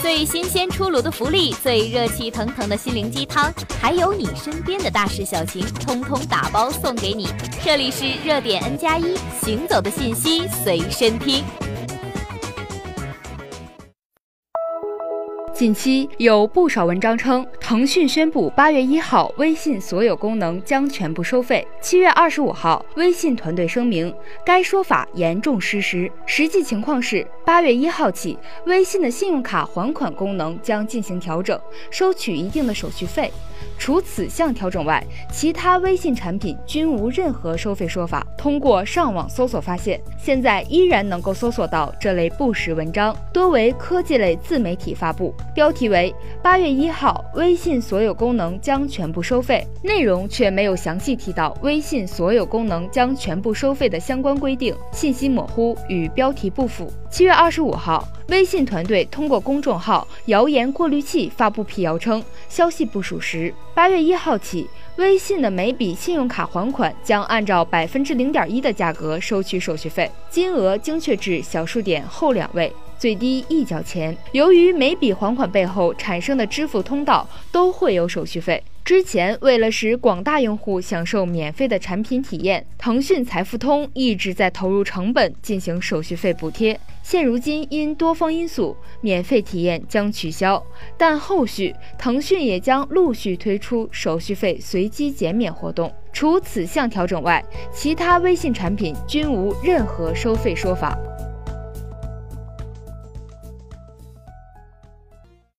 最新鲜出炉的福利，最热气腾腾的心灵鸡汤，还有你身边的大事小情，通通打包送给你。这里是热点 N 加一，行走的信息随身听。近期有不少文章称，腾讯宣布八月一号微信所有功能将全部收费。七月二十五号，微信团队声明，该说法严重失实。实际情况是，八月一号起，微信的信用卡还款功能将进行调整，收取一定的手续费。除此项调整外，其他微信产品均无任何收费说法。通过上网搜索发现，现在依然能够搜索到这类不实文章，多为科技类自媒体发布，标题为“八月一号，微信所有功能将全部收费”，内容却没有详细提到微信所有功能将全部收费的相关规定，信息模糊，与标题不符。七月二十五号，微信团队通过公众号“谣言过滤器”发布辟谣称，消息不属实。八月一号起，微信的每笔信用卡还款将按照百分之零点一的价格收取手续费，金额精确至小数点后两位，最低一角钱。由于每笔还款背后产生的支付通道都会有手续费。之前，为了使广大用户享受免费的产品体验，腾讯财付通一直在投入成本进行手续费补贴。现如今因多方因素，免费体验将取消，但后续腾讯也将陆续推出手续费随机减免活动。除此项调整外，其他微信产品均无任何收费说法。